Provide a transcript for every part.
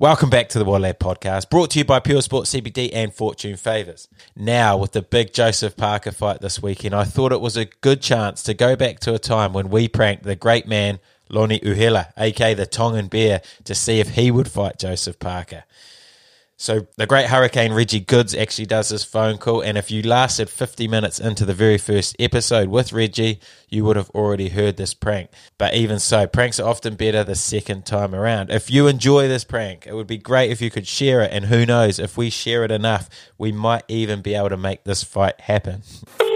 Welcome back to the Waterlad podcast, brought to you by Pure Sport CBD and Fortune Favours. Now, with the big Joseph Parker fight this weekend, I thought it was a good chance to go back to a time when we pranked the great man Lonnie Uhela, aka the Tongan Bear, to see if he would fight Joseph Parker. So the great Hurricane Reggie Goods actually does this phone call, and if you lasted 50 minutes into the very first episode with Reggie, you would have already heard this prank. But even so, pranks are often better the second time around. If you enjoy this prank, it would be great if you could share it, and who knows, if we share it enough, we might even be able to make this fight happen.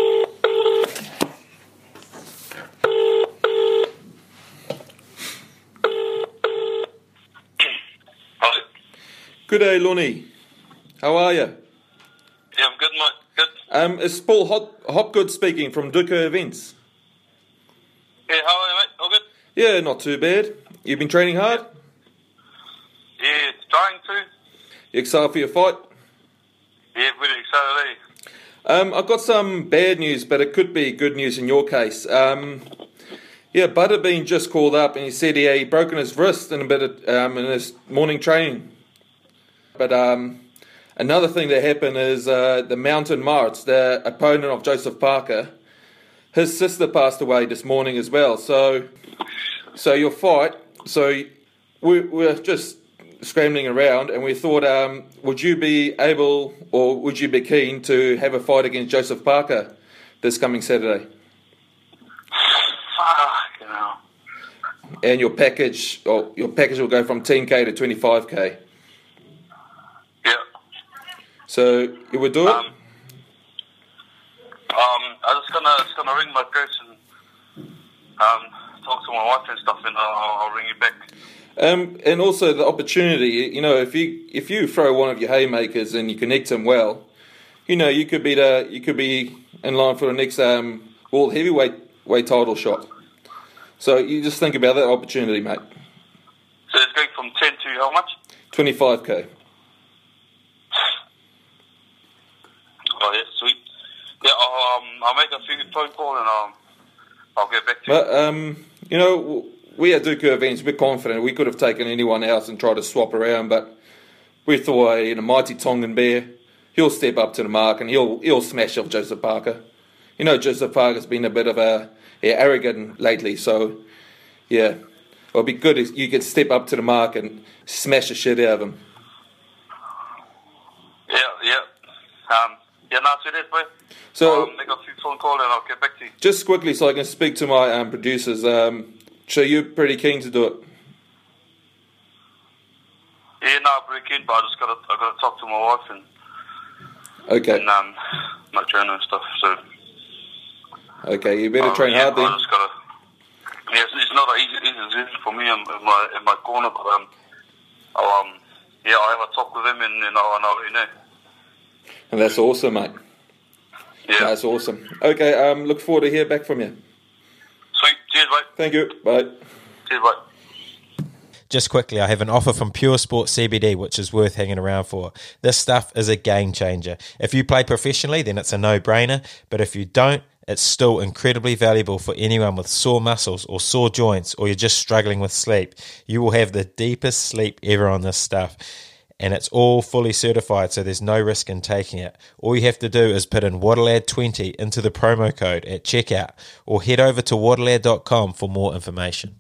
Good day, Lonnie. How are you? Yeah, I'm good, mate. Good. Um, it's Paul Hop- Hopgood speaking from Duco Events. Yeah, how are you, mate? All good? Yeah, not too bad. You've been training hard? Yeah, trying to. You excited for your fight? Yeah, really excited, eh? Um, I've got some bad news, but it could be good news in your case. Um, yeah, Butterbean just called up and he said he, he broken his wrist in a bit of, um, in his morning training. But um, another thing that happened is uh, the Mountain Marts, the opponent of Joseph Parker, his sister passed away this morning as well. So, so your fight. So we, we're just scrambling around, and we thought, um, would you be able, or would you be keen to have a fight against Joseph Parker this coming Saturday? Fuck, hell. And your package, or your package will go from 10k to 25k. So you would do it. Um, um, I was gonna, just gonna ring my coach and um, talk to my wife and stuff, and I'll, I'll ring you back. Um, and also the opportunity, you know, if you if you throw one of your haymakers and you connect him well, you know, you could be the you could be in line for the next um, world heavyweight weight title shot. So you just think about that opportunity, mate. So it's going from 10 to how much? Twenty five k. Oh, yeah, sweet. Yeah, I'll, make a few phone call and um, I'll get back to you. But um, you know, we at Duco events, we're confident we could have taken anyone else and tried to swap around, but we thought a you know, mighty Tongan bear, he'll step up to the mark and he'll he'll smash off Joseph Parker. You know, Joseph Parker's been a bit of a yeah, arrogant lately, so yeah, it'll be good if you could step up to the mark and smash the shit out of him. Yeah, yeah. Um, yeah, no, see that, boy. So um, make a few phone call and I'll get back to you. just quickly, so I can speak to my um, producers. Um, so you're pretty keen to do it. Yeah, no, I'm pretty keen, but I just gotta, I gotta talk to my wife and, Okay, and um, my trainer and stuff. So okay, you better uh, train yeah, hard then. I just gotta. Yeah, it's, it's not an easy, easy decision for me in, in my in my corner, but um, I'll um, yeah, I'll have a talk with him and, and I'll, and I'll you know. And that's awesome, mate. Yeah, That's awesome. Okay, um, look forward to hear back from you. sweet. Cheers, mate. Thank you. Bye. Cheers, mate. Just quickly, I have an offer from Pure Sport CBD, which is worth hanging around for. This stuff is a game changer. If you play professionally, then it's a no brainer. But if you don't, it's still incredibly valuable for anyone with sore muscles or sore joints, or you're just struggling with sleep. You will have the deepest sleep ever on this stuff. And it's all fully certified, so there's no risk in taking it. All you have to do is put in Waterlad20 into the promo code at checkout, or head over to waterlad.com for more information.